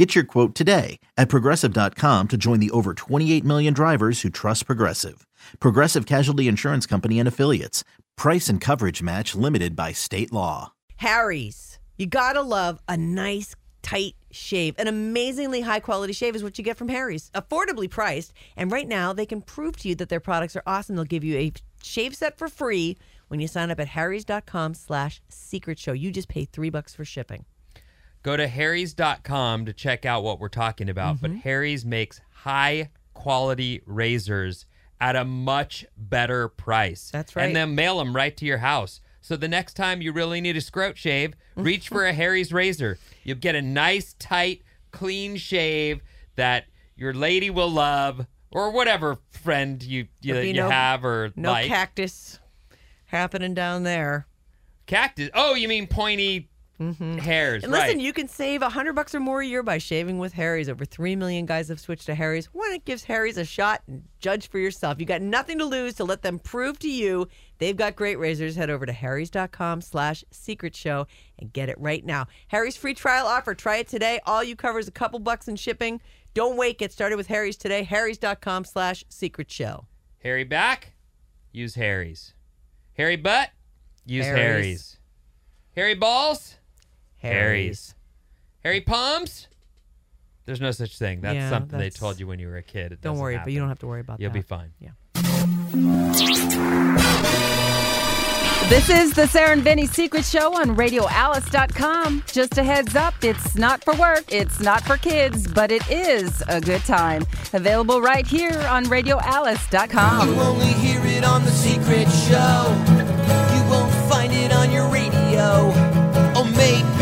Get your quote today at progressive.com to join the over 28 million drivers who trust Progressive. Progressive Casualty Insurance Company and Affiliates. Price and coverage match limited by state law. Harry's. You gotta love a nice, tight shave. An amazingly high quality shave is what you get from Harry's. Affordably priced. And right now, they can prove to you that their products are awesome. They'll give you a shave set for free when you sign up at harrys.com slash secret show. You just pay three bucks for shipping. Go to harrys.com to check out what we're talking about. Mm-hmm. But Harry's makes high quality razors at a much better price. That's right. And then mail them right to your house. So the next time you really need a scrote shave, reach for a Harry's razor. You'll get a nice, tight, clean shave that your lady will love, or whatever friend you you, you no- have or No like. cactus happening down there. Cactus. Oh, you mean pointy Mm-hmm. hairs? And listen, right. you can save a hundred bucks or more a year by shaving with Harry's. Over three million guys have switched to Harry's. Why not give Harry's a shot and judge for yourself? You got nothing to lose to let them prove to you they've got great razors. Head over to harrys.com slash secret show and get it right now. Harry's free trial offer. Try it today. All you cover is a couple bucks in shipping. Don't wait. Get started with Harry's today. Harrys.com slash secret show. Harry back, use Harry's. Harry butt, use Harry's. Harry's. Harry balls, Harry's. Harry palms. There's no such thing. That's Yeah, something that's- they told you when you were a kid. It Don't doesn't worry, but you don't have to worry about that. You'll that. be fine. Yeah. This is the Sarah and Vinny Secret Show on RadioAlice.com. Just a heads up, it's not for work, it's not for kids, but it is a good time. Available right here on RadioAlice.com. You only hear it on the secret show. You won't find it on your radio. Or maybe you're not hip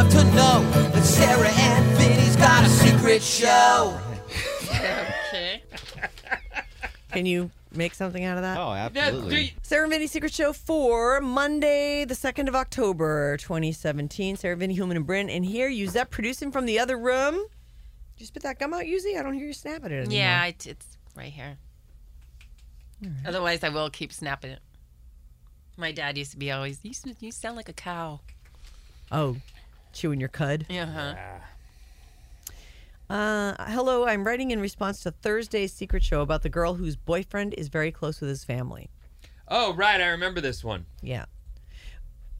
enough to know that Sarah and Vinny's got a secret show. Can you make something out of that? Oh, absolutely. Sarah and Vinny Secret Show for Monday, the 2nd of October, 2017. Sarah, Vinny, Hooman, and Bryn. And here, Yuzette producing from the other room. Did you spit that gum out, Yuzi? I don't hear you snapping it anymore. Yeah, it, it's right here. Otherwise, I will keep snapping it. My dad used to be always, you, you sound like a cow. Oh, chewing your cud. Yeah, huh? Uh, hello, I'm writing in response to Thursday's Secret Show about the girl whose boyfriend is very close with his family. oh, right. I remember this one. Yeah.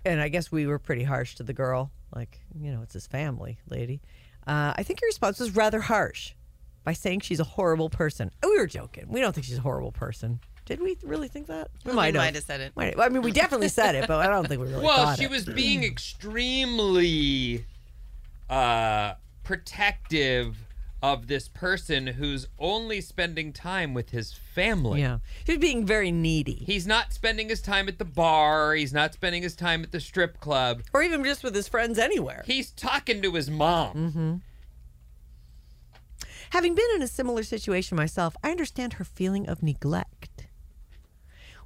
And I guess we were pretty harsh to the girl. Like, you know, it's his family, lady. Uh, I think your response was rather harsh by saying she's a horrible person. We were joking. We don't think she's a horrible person. Did we really think that? We We might have. might have said it. Might- I mean, we definitely said it, but I don't think we really thought that. well, she it. was being extremely uh, protective of this person who's only spending time with his family. Yeah. She was being very needy. He's not spending his time at the bar. He's not spending his time at the strip club. or even just with his friends anywhere. He's talking to his mom. Mm-hmm. Having been in a similar situation myself, I understand her feeling of neglect.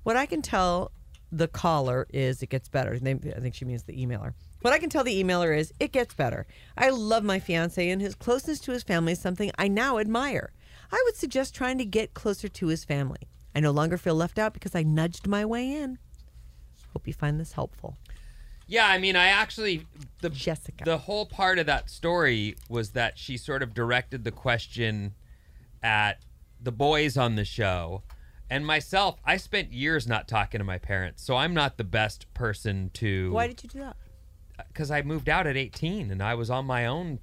What I can tell the caller is it gets better. They- I think she means the emailer. What I can tell the emailer is it gets better. I love my fiance, and his closeness to his family is something I now admire. I would suggest trying to get closer to his family. I no longer feel left out because I nudged my way in. Hope you find this helpful. Yeah, I mean, I actually the Jessica. the whole part of that story was that she sort of directed the question at the boys on the show and myself. I spent years not talking to my parents, so I'm not the best person to. Why did you do that? Because I moved out at 18 and I was on my own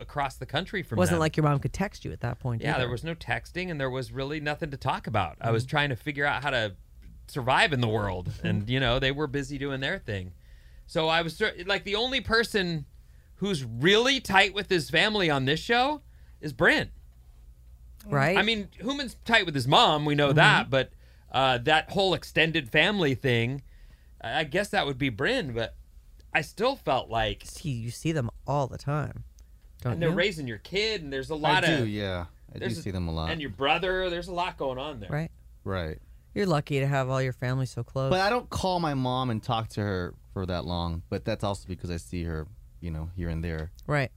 across the country from. It wasn't them. like your mom could text you at that point. Yeah, either. there was no texting and there was really nothing to talk about. I Mm-hmm. was trying to figure out how to survive in the world, and you know they were busy doing their thing. So I was like the only person who's really tight with his family on this show is Brent. Right. I mean, Hooman's tight with his mom, we know Mm-hmm. that, but uh, that whole extended family thing, I I guess that would be Bryn, but I still felt like see you see them all the time. Don't and they're you? raising your kid, and there's a lot do, of do, yeah. I do there's see them a lot. and your brother. There's a lot going on there. right. right. You're lucky to have all your family so close. But I don't call my mom and talk to her for that long. But that's also because I see her, you know, here and there. right.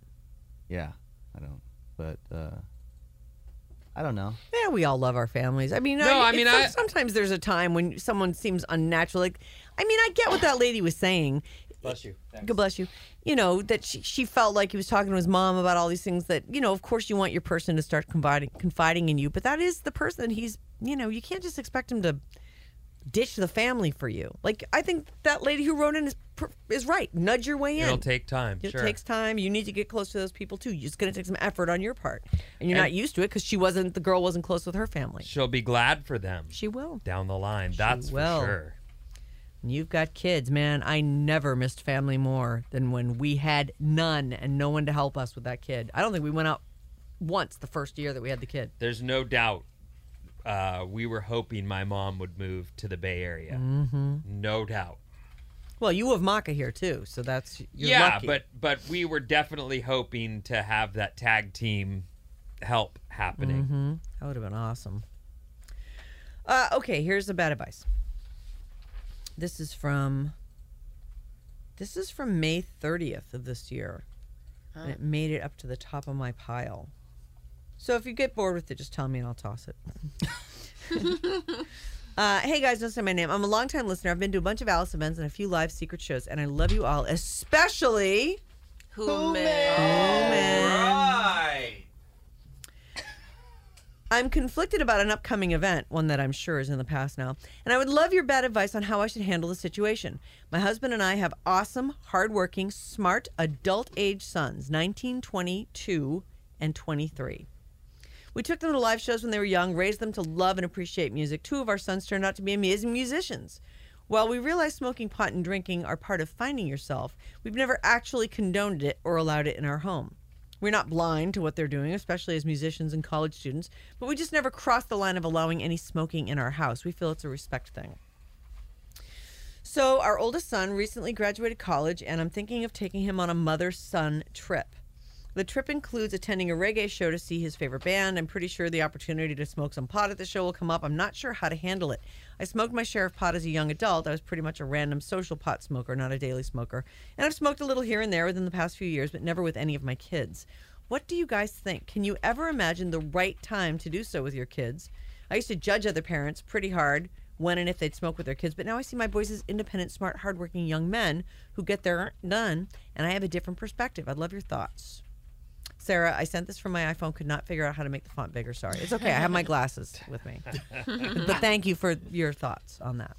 Yeah, I don't. But uh, I don't know. Yeah, we all love our families. I mean, No, I mean, I- sometimes there's a time when someone seems unnatural. Like, I mean, I get what that lady was saying. Bless you. God bless you. You know that she, she felt like he was talking to his mom about all these things. That you know, of course, you want your person to start confiding confiding in you, but that is the person he's. You know, you can't just expect him to ditch the family for you. Like, I think that lady who wrote in is is right. Nudge your way in. It'll take time. It sure. takes time. You need to get close to those people too. It's going to take some effort on your part, and you're And- not used to it because she wasn't. The girl wasn't close with her family. She'll be glad for them She will. down the line. That's will. for sure. And You've got kids, man. I never missed family more than when we had none and no one to help us with that kid. I don't think we went out once the first year that we had the kid. There's no doubt. Uh, we were hoping my mom would move to the Bay Area. Mm-hmm. No doubt. Well, you have Maka here too, so that's you're yeah, lucky. but but we were definitely hoping to have that tag team help happening. Mm-hmm. that would have been awesome. Uh, okay, here's the bad advice. This is from. This is from May 30th of this year, and it made it up to the top of my pile. So if you get bored with it, just tell me and I'll toss it. Uh, hey guys, don't say my name. I'm a longtime listener. I've been to a bunch of Alice events and a few live secret shows, and I love you all, especially Hooman? Right. I'm conflicted about an upcoming event, one that I'm sure is in the past now, and I would love your bad advice on how I should handle the situation. My husband and I have awesome, hardworking, smart, adult age sons, 19, 22, and 23. We took them to live shows when they were young, raised them to love and appreciate music. Two of our sons turned out to be amazing musicians. While we realize smoking pot and drinking are part of finding yourself, we've never actually condoned it or allowed it in our home. We're not blind to what they're doing, especially as musicians and college students, but we just never crossed the line of allowing any smoking in our house. We feel it's a respect thing. So, our oldest son recently graduated college, and I'm thinking of taking him on a mother son trip. The trip includes attending a reggae show to see his favorite band. I'm pretty sure the opportunity to smoke some pot at the show will come up. I'm not sure how to handle it. I smoked my share of pot as a young adult. I was pretty much a random social pot smoker, not a daily smoker. And I've smoked a little here and there within the past few years, but never with any of my kids. What do you guys think? Can you ever imagine the right time to do so with your kids? I used to judge other parents pretty hard when and if they'd smoke with their kids, but now I see my boys as independent, smart, hardworking young men who get their done, and I have a different perspective. I'd love your thoughts. Sarah, I sent this from my iPhone, could not figure out how to make the font bigger. Sorry. It's okay. I have my glasses with me. but thank you for your thoughts on that.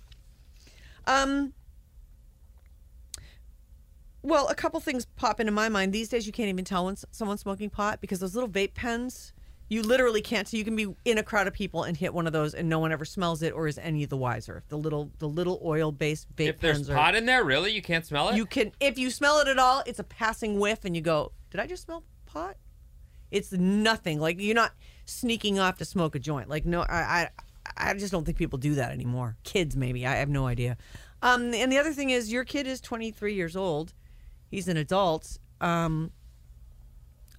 Um, well, a couple things pop into my mind. These days, you can't even tell when someone's smoking pot because those little vape pens, you literally can't. So you can be in a crowd of people and hit one of those, and no one ever smells it or is any the wiser. The little, the little oil-based vape If there's pens are. pot in there, really, you can't smell it. You can, if you smell it at all, it's a passing whiff, and you go, "Did I just smell pot?" It's nothing. Like you're not sneaking off to smoke a joint. Like no, I, I, I just don't think people do that anymore. Kids, maybe. I have no idea. Um, and the other thing is, your kid is 23 years old. He's an adult. Um,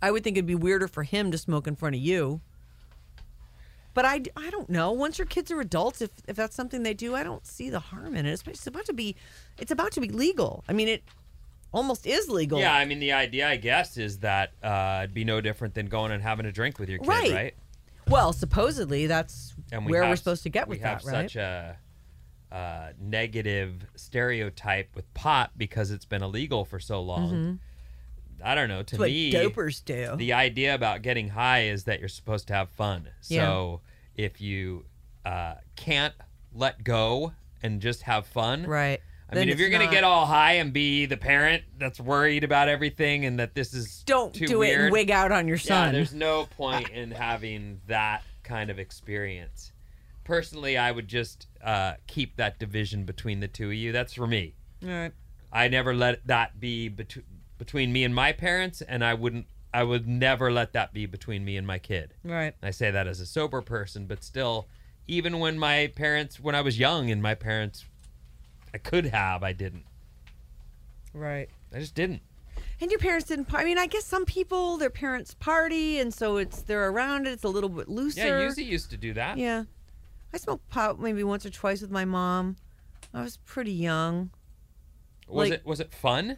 I would think it'd be weirder for him to smoke in front of you. But I, I don't know. Once your kids are adults, if, if that's something they do, I don't see the harm in it. It's, it's about to be, it's about to be legal. I mean, it almost is legal. Yeah, I mean, the idea, I guess, is that uh, it'd be no different than going and having a drink with your kid, Right. right? Well, supposedly that's And we where we're supposed to get we with have that, right? such a uh, negative stereotype with pot because it's been illegal for so long. I don't know. To what me, dopers do. the idea about getting high is that you're supposed to have fun. So if you uh, can't let go and just have fun, right. I mean, if you're gonna get all high and be the parent that's worried about everything and that this is don't too do it and wig out on your son. yeah, there's no point in having that kind of experience. Personally, I would just uh, keep that division between the two of you. That's for me. All right. I never let that be between between me and my parents, and I wouldn't. I would never let that be between me and my kid. Right. I say that as a sober person, but still, even when my parents, when I was young, and my parents, I could have, I didn't. Right. I just didn't. And your parents didn't. par- I mean, I guess some people, their parents party, and so it's they're around it. It's a little bit looser. Yeah, Yuzi used to do that. Yeah. I smoked pot maybe once or twice with my mom. I was pretty young. Was Like- it was it fun?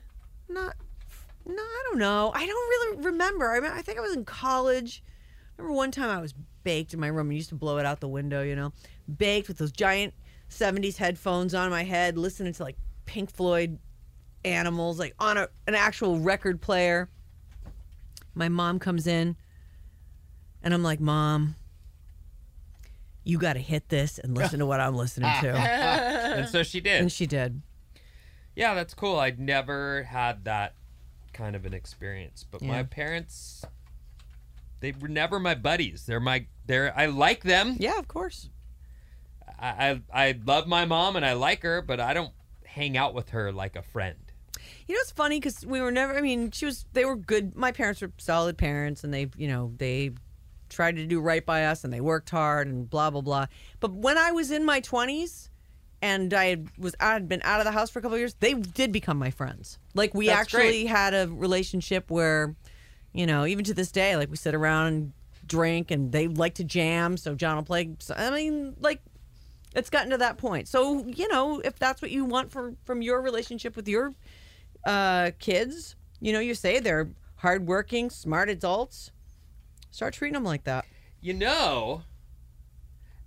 Not, no, I don't know. I don't really remember. I mean, I think I was in college. I remember one time I was baked in my room and used to blow it out the window, you know, baked with those giant 70s headphones on my head, listening to like Pink Floyd animals, like on a, an actual record player. My mom comes in and I'm like, Mom, you got to hit this and listen to what I'm listening to. and so she did. and she did. Yeah, that's cool. I'd never had that kind of an experience. But my parents they were never my buddies. They're my they're I like them. Yeah, of course. I I, I love my mom and I like her, but I don't hang out with her like a friend. You know, it's funny because we were never. I mean, she was. They were good. My parents were solid parents, and they, you know, they tried to do right by us, and they worked hard, and blah blah blah. But when I was in my twenties, and I had- was I had been out of the house for a couple of years, they did become my friends. Like we That's actually great. had a relationship where, you know, even to this day, like we sit around and drink, and they like to jam. So John will play. So, I mean, like it's gotten to that point. So you know, if that's what you want for from your relationship with your uh, kids, you know, you say they're hardworking, smart adults. Start treating them like that. You know,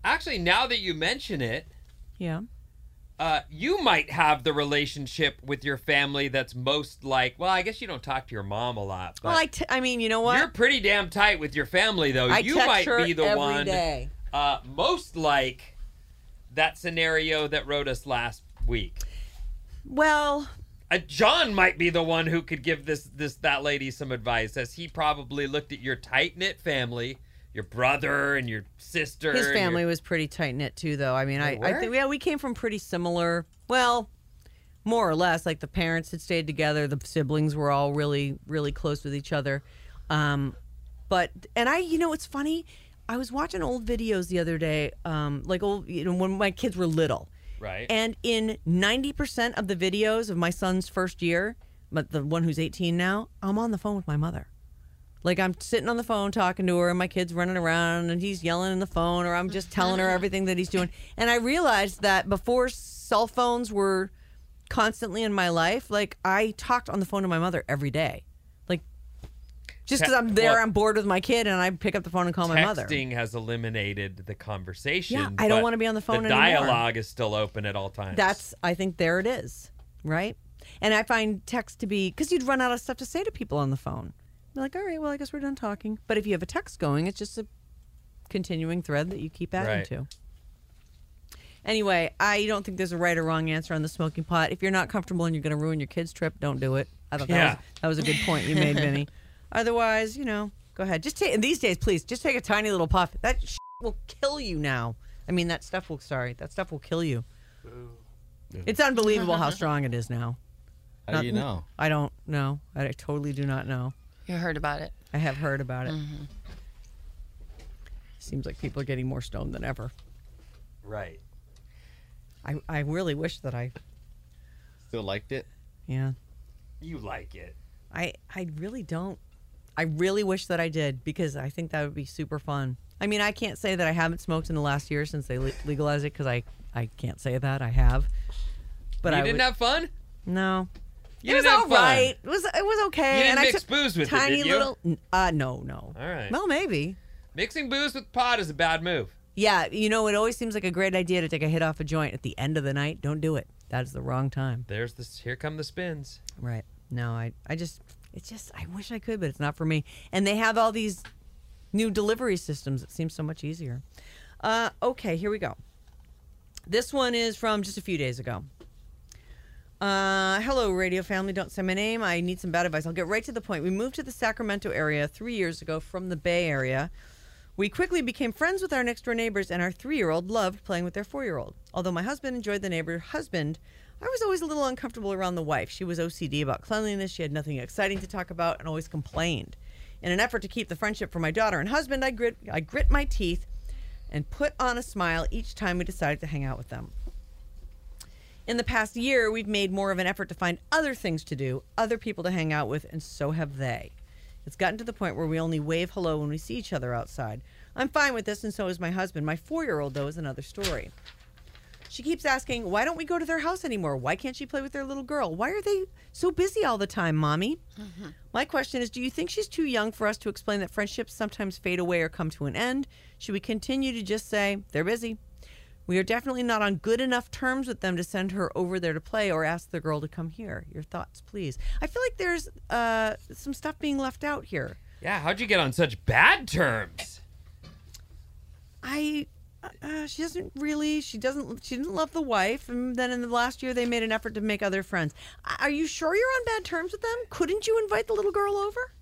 actually now that you mention it, Yeah. uh, you might have the relationship with your family that's most like. Well, I guess you don't talk to your mom a lot, but Well, I, t- I mean, you know what? you're pretty damn tight with your family, though. I you text might her be the one day. Uh, most like that scenario that wrote us last week. Well, Uh, John might be the one who could give this this that lady some advice, as he probably looked at your tight knit family, your brother and your sister. his and your- family was pretty tight knit too, though. I mean, I, They I were? think yeah, we came from pretty similar. Well, more or less. Like the parents had stayed together. The siblings were all really, really close with each other. Um, but and I, you know, it's funny. I was watching old videos the other day, um, like old, you know, when my kids were little. right. And in 90% of the videos of my son's first year, but the one who's 18 now, I'm on the phone with my mother. Like I'm sitting on the phone talking to her, and my kid's running around, and he's yelling in the phone, or I'm just telling her everything that he's doing. And I realized that before cell phones were constantly in my life, like I talked on the phone to my mother every day. Just because I'm there, well- I'm bored with my kid, and I pick up the phone and call my mother. Texting has eliminated the conversation. Yeah, I don't wanna be on the phone The anymore. dialogue is still open at all times. That's I think there it is, right? And I find text to be because you'd run out of stuff to say to people on the phone. You're like, all right, well, I guess we're done talking. But if you have a text going, it's just a continuing thread that you keep adding Right. to. Anyway, I don't think there's a right or wrong answer on the smoking pot. If you're not comfortable and you're going to ruin your kid's trip, don't do it. I thought that, Yeah. was, that was a good point you made, Vinny. Otherwise, you know, go ahead. Just take. These days, please, just take a tiny little puff. That sh- will kill you now. I mean, that stuff will. Sorry, that stuff will kill you. It's unbelievable how strong it is now. How do you know? I don't know. I totally do not know. You heard about it. I have heard about it. Mm-hmm. Seems like people are getting more stoned than ever. right. I, I really wish that I, Still liked it? yeah. You like it. I, I really don't. I really wish that I did because I think that would be super fun. I mean, I can't say that I haven't smoked in the last year since they le- legalized it because I, I can't say that I have. But you I didn't would, have fun. no. You it was didn't have all fun. right. It was it was okay. You didn't and I mix took booze with it, tiny did you? little. Uh, no, no. All right. Well, maybe. Mixing booze with pot is a bad move. Yeah, you know, it always seems like a great idea to take a hit off a joint at the end of the night. Don't do it. That is the wrong time. There's this. Here come the spins. Right. No, I, I just, it's just, I wish I could, but it's not for me. And they have all these new delivery systems. It seems so much easier. Uh, okay, here we go. This one is from just a few days ago. Uh, hello, radio family. Don't say my name. I need some bad advice. I'll get right to the point. We moved to the Sacramento area three years ago from the Bay Area. We quickly became friends with our next door neighbors, and our three year old loved playing with their four year old. Although my husband enjoyed the neighbor husband, I was always a little uncomfortable around the wife. She was OCD about cleanliness, she had nothing exciting to talk about, and always complained. In an effort to keep the friendship for my daughter and husband, I grit, I grit my teeth and put on a smile each time we decided to hang out with them. In the past year, we've made more of an effort to find other things to do, other people to hang out with, and so have they. It's gotten to the point where we only wave hello when we see each other outside. I'm fine with this, and so is my husband. My four year old, though, is another story. She keeps asking, Why don't we go to their house anymore? Why can't she play with their little girl? Why are they so busy all the time, mommy? My question is Do you think she's too young for us to explain that friendships sometimes fade away or come to an end? Should we continue to just say, They're busy? We are definitely not on good enough terms with them to send her over there to play or ask the girl to come here. Your thoughts, please. I feel like there's uh, some stuff being left out here. Yeah, how'd you get on such bad terms? I uh, she doesn't really she doesn't she didn't love the wife and then in the last year they made an effort to make other friends. Are you sure you're on bad terms with them? Couldn't you invite the little girl over?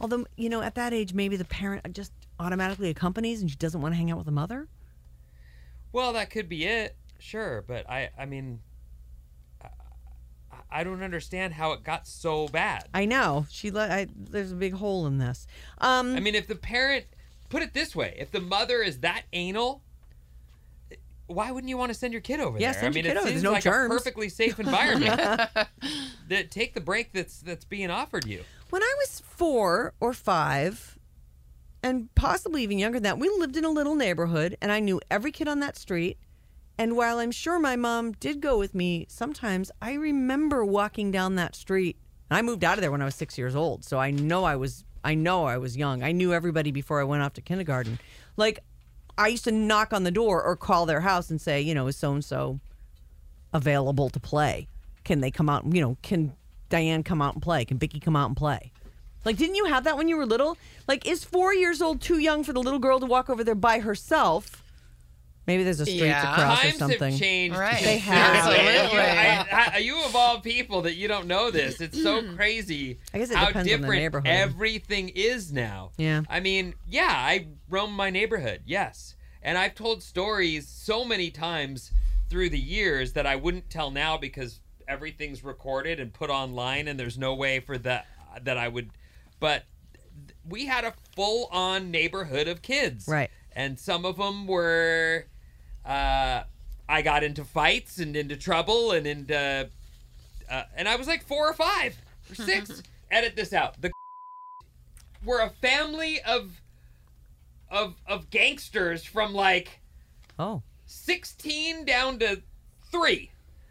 Although, you know, at that age maybe the parent just automatically accompanies and she doesn't want to hang out with the mother. Well, that could be it, sure, but I, I mean, I, don't understand how it got so bad. I know. She let I there's a big hole in this. Um I mean, if the parent, put it this way, if the mother is that anal, why wouldn't you want to send your kid over Yeah, there? send I mean, your kid it over. seems There's no like germs. a perfectly safe environment. that take the break that's that's being offered you. When I was four or five, and possibly even younger than that, we lived in a little neighborhood, and I knew every kid on that street. And while I'm sure my mom did go with me sometimes, I remember walking down that street. I moved out of there when I was six years old, so I know I was I know I was young. I knew everybody before I went off to kindergarten. Like I used to knock on the door or call their house and say, you know, is so and so available to play? Can they come out? You know, can Diane come out and play? Can Vicky come out and play? Like, didn't you have that when you were little? Like, is four years old too young for the little girl to walk over there by herself? Maybe there's a street Yeah. across or Times something. have changed. Right. They have. considerably. Absolutely. I- I- you of all people that you don't know this, it's so mm. crazy. I guess it how depends on the different neighborhood. everything is now. Yeah. I mean, yeah, I roam my neighborhood, yes, and I've told stories so many times through the years that I wouldn't tell now because everything's recorded and put online, and there's no way for that that I would. But we had a full-on neighborhood of kids, Right. And some of them were. Uh, I got into fights and into trouble and into. Uh, and I was like four or five or six. Edit this out. The we're a family of of of gangsters from like Oh, 16 down to 3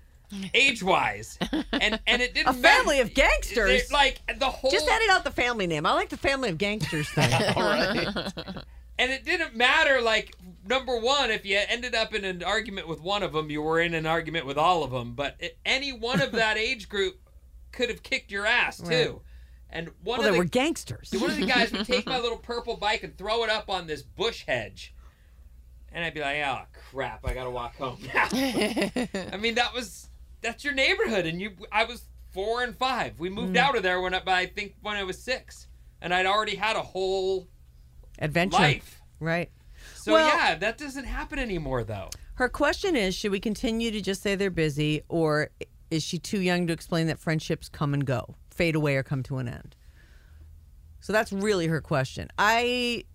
age wise and and it didn't A family matter. of gangsters? It- like the whole just edit out the family name. I like the family of gangsters thing. And it didn't matter like number one if you ended up in an argument with one of them you were in an argument with all of them but any one of that age group could have kicked your ass too Right. and one well, of they the were gangsters. one of the guys would take my little purple bike and throw it up on this bush hedge. And I'd be like, oh crap, I gotta walk home now. I mean, that was that's your neighborhood, and you. I was four and five. We moved mm. out of there when I, I think when I was six, and I'd already had a whole Adventure. life. Right. So Well- yeah, that doesn't happen anymore though. Her question is Should we continue to just say they're busy, or is she too young to explain that friendships come and go, fade away, or come to an end? So that's really her question. I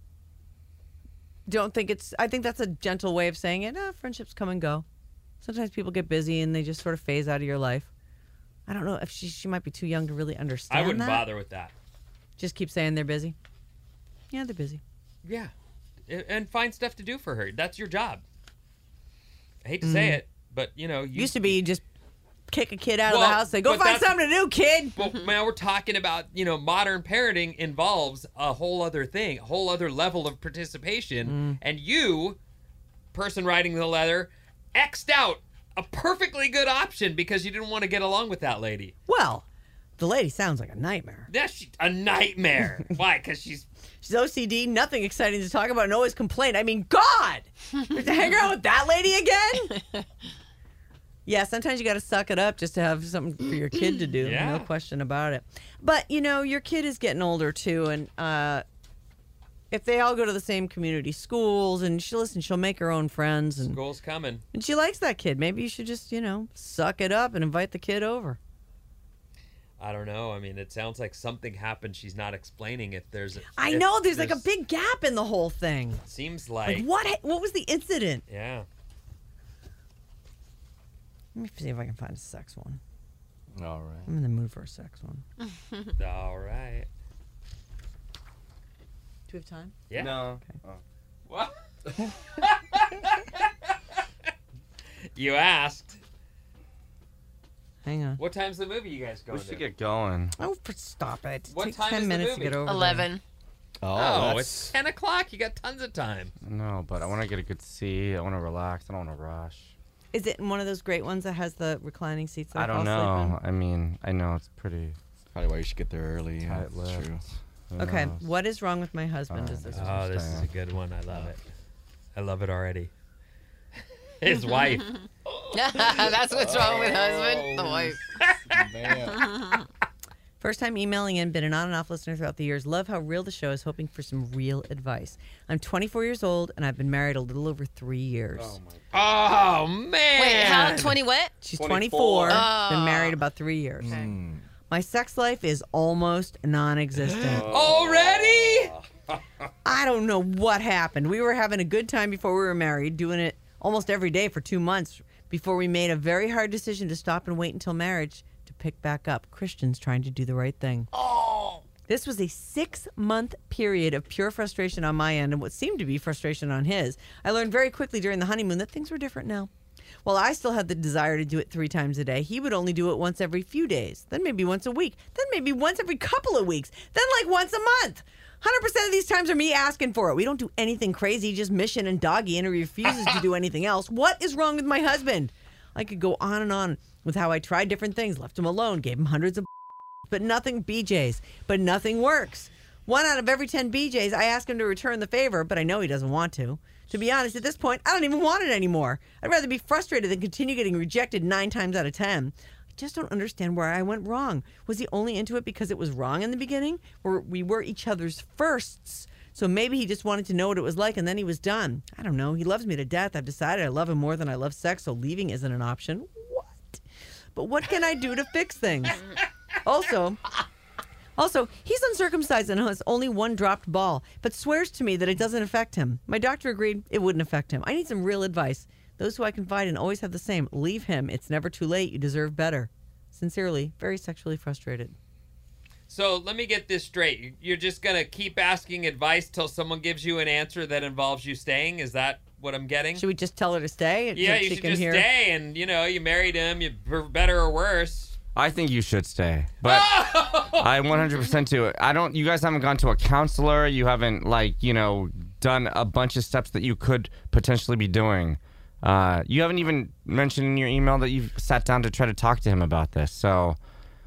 don't think it's, I think that's a gentle way of saying it. Ah, friendships come and go. Sometimes people get busy and they just sort of phase out of your life. I don't know if she, she might be too young to really understand. I wouldn't that. bother with that. Just keep saying they're busy. Yeah, they're busy. Yeah, and find stuff to do for her. That's your job. I hate to say it, but you know, you Mm. Used to be just kick a kid out of the house, say, go find something to do, kid. Well, now we're talking about, you know, modern parenting involves a whole other thing, a whole other level of participation. And you, person writing the letter, X'd out a perfectly good option because you didn't want to get along with that lady. Well, the lady sounds like a nightmare. That's she- a nightmare. Why? Because she's. She's OCD, nothing exciting to talk about, and always complain. I mean, God, to hang around with that lady again. yeah, sometimes you got to suck it up just to have something for your kid to do. Yeah. No question about it. But you know, your kid is getting older too, and uh, if they all go to the same community schools, and she listen, she'll make her own friends, and, School's coming. and she likes that kid. Maybe you should just you know suck it up and invite the kid over. I don't know. I mean, it sounds like something happened. She's not explaining if there's. I if know there's like a big gap in the whole thing. Seems Like like. what? What was the incident? Yeah. Let me see if I can find a sex one. All right. I'm in the mood for a sex one. All right. Do we have time? Yeah. No. Oh. What? you asked. Hang on. What time's the movie you guys going We to? should get going. Oh, stop it. What Takes time ten is the minutes movie? to get over. there. Eleven. Oh, Oh, it's 10 o'clock. You got tons of time. No, but I want to get a good seat. I want to relax. I don't want to rush. Is it one of those great ones that has the reclining seats? That I don't fall asleep know. I mean, I know it's pretty probably why you should get there early. Tight that's true. Who? Okay, knows? what is wrong with my husband? Is this? Oh, this is a good one. I love it. I love it already. His wife. That's what's wrong with husband. The oh, wife. Man. First time emailing in, been an on and off listener throughout the years. Love how real the show is, hoping for some real advice. I'm 24 years old and I've been married a little over three years. Oh, oh man. Wait, how twenty what? She's 24, been Oh. married about three years. Hmm. My sex life is almost non existent. Already? I don't know what happened. We were having a good time before we were married, doing it almost every day for two months before we made a very hard decision to stop and wait until marriage to pick back up. Christians trying to do the right thing. Oh. This was a six month period of pure frustration on my end and what seemed to be frustration on his. I learned very quickly during the honeymoon that things were different now. While I still had the desire to do it three times a day, he would only do it once every few days, then maybe once a week, then maybe once every couple of weeks, then like once a month. 100% of these times are me asking for it. We don't do anything crazy, just mission and doggy, and he refuses to do anything else. What is wrong with my husband? I could go on and on with how I tried different things, left him alone, gave him hundreds of but nothing BJ's, but nothing works. One out of every 10 BJ's, I ask him to return the favor, but I know he doesn't want to. To be honest, at this point, I don't even want it anymore. I'd rather be frustrated than continue getting rejected nine times out of 10. I just don't understand where I went wrong. Was he only into it because it was wrong in the beginning? Or we were each other's firsts? So maybe he just wanted to know what it was like and then he was done. I don't know. He loves me to death. I've decided I love him more than I love sex, so leaving isn't an option. What? But what can I do to fix things? Also, also, he's uncircumcised and has only one dropped ball, but swears to me that it doesn't affect him. My doctor agreed it wouldn't affect him. I need some real advice. Those who I confide in always have the same. Leave him. It's never too late. You deserve better. Sincerely, very sexually frustrated. So let me get this straight. You're just going to keep asking advice till someone gives you an answer that involves you staying? Is that what I'm getting? Should we just tell her to stay? so yeah, she you should can just hear? stay and, you know, you married him, you for better or worse. I think you should stay, but oh! I 100% do it. I don't. You guys haven't gone to a counselor. You haven't like you know done a bunch of steps that you could potentially be doing. Uh, you haven't even mentioned in your email that you've sat down to try to talk to him about this. So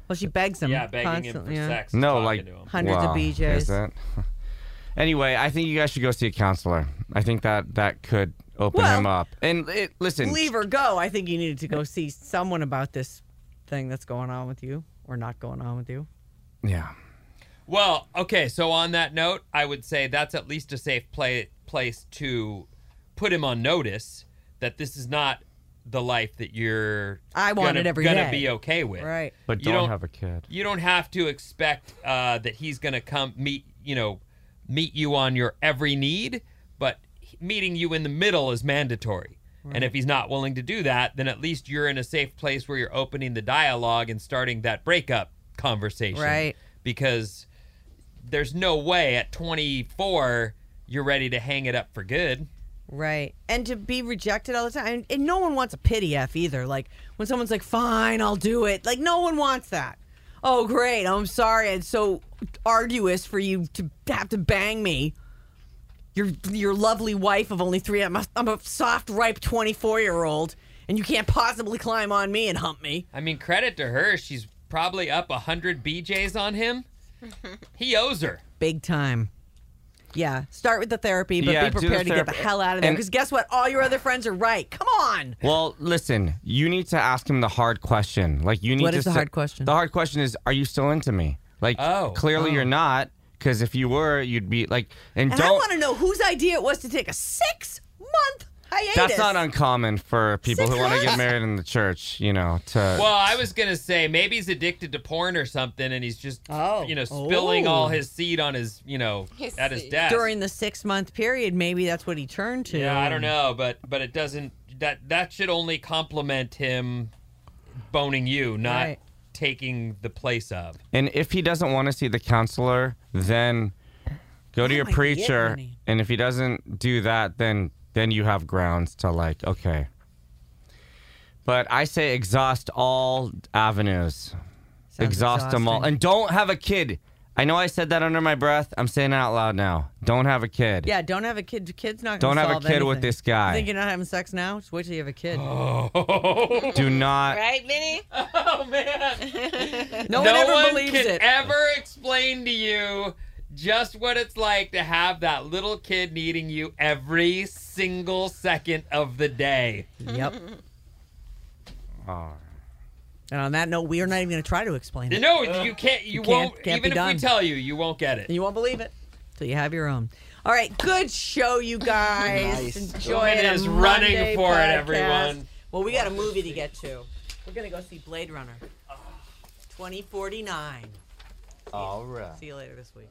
Well, she begs him. yeah, begging him for yeah. sex. no, like to him. Hundreds of BJs. Is it? anyway, I think you guys should go see a counselor. I think that that could open Well, him up. And it, listen, Leave or go. I think you needed to go see someone about this thing that's going on with you or not going on with you. yeah. Well, okay, so on that note, I would say that's at least a safe play, place to put him on notice that this is not the life that you're I want gonna, it every gonna day. be okay with. Right. But You don't, don't- have a kid. You don't have to expect uh, that he's going to come meet, you know, meet you on your every need, but meeting you in the middle is mandatory. Right. And if he's not willing to do that, then at least you're in a safe place where you're opening the dialogue and starting that breakup conversation. Right. Because there's no way at 24 you're ready to hang it up for good. Right. And to be rejected all the time. And, and no one wants a pity F either. Like when someone's like, fine, I'll do it. Like no one wants that. Oh, great. I'm sorry. It's so arduous for you to have to bang me. Your, your lovely wife of only three. I'm a, I'm a soft, ripe 24 year old. And you can't possibly climb on me and hump me. I mean, credit to her. She's probably up 100 BJs on him. He owes her. Big time. Yeah. Start with the therapy, but Yeah, be do the prepared to get the therapy. hell out of there. And- Because guess what? All your other friends are right. Come on. Well, listen, you need to ask him the hard question. Like you need What to is the say- hard question? The hard question is, are you still into me? Like Oh. clearly Oh. you're not, because if you were, you'd be like, and, And I don't. want to know whose idea it was to take a six month hiatus. That's not uncommon for people Six who want to get married in the church. You know, to Well, I was gonna say maybe he's addicted to porn or something, and he's just Oh. you know spilling Oh. all his seed on his you know His at his seed. desk during the six month period. Maybe that's what he turned to. Yeah, I don't know, but but it doesn't that that should only complement him boning you, not Right. taking the place of. and if he doesn't want to see the counselor, then Go to That your might be it, preacher, and if he doesn't do that, then then you have grounds to like, okay. But I say exhaust all avenues. Sounds exhaust them all, and don't have a kid. I know I said that under my breath. I'm saying it out loud now. Don't have a kid. Yeah, don't have a kid. Kid's not Don't gonna have a solve kid with this guy. You think you're not having sex now? Just wait till you have a kid. Oh. Do not. Right, Vinny? Oh man. No, no one ever one believes can it. ever explain to you just what it's like to have that little kid needing you every single second of the day. Yep. Oh. And on that note, we are not even going to try to explain it. No, you can't. You, You can't- won't. can't even be if we tell you, you won't get it. You won't believe it till you have your own. All right, good show, you guys. Enjoy Woman it. is running Monday for it, everyone. Well, we got a movie to get to. We're gonna go see Blade Runner. 2049. All right. See you later this week.